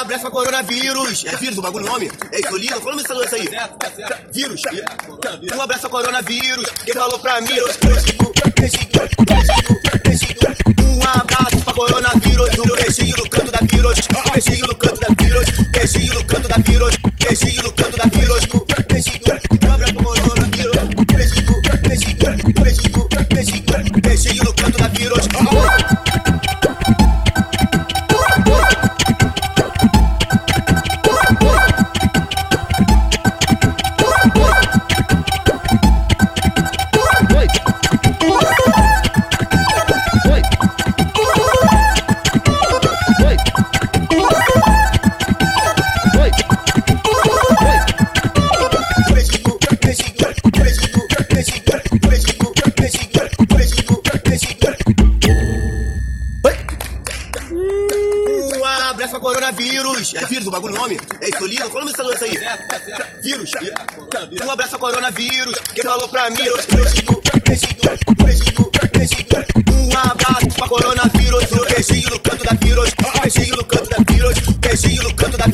abraço pra coronavírus. É vírus o bagulho nome? É isso, lindo. Qual o nome dessa doença aí? Vírus. Um abraço pra coronavírus. Quem falou pra mim? Um abraço pra coronavírus. Um beijinho no canto da vírus. Um beijinho no canto da vírus. Um beijinho no canto da vírus. Um beijinho no canto da vírus. Um abraço pra coronavírus. É vírus o bagulho nome? É isso, lindo. Qual o nome dessa doença aí? Vírus. Um abraço pra coronavírus. Quem falou pra mim? Um abraço pra coronavírus. Beijinho no canto da vírus. Beijinho no canto da vírus. Beijinho no canto da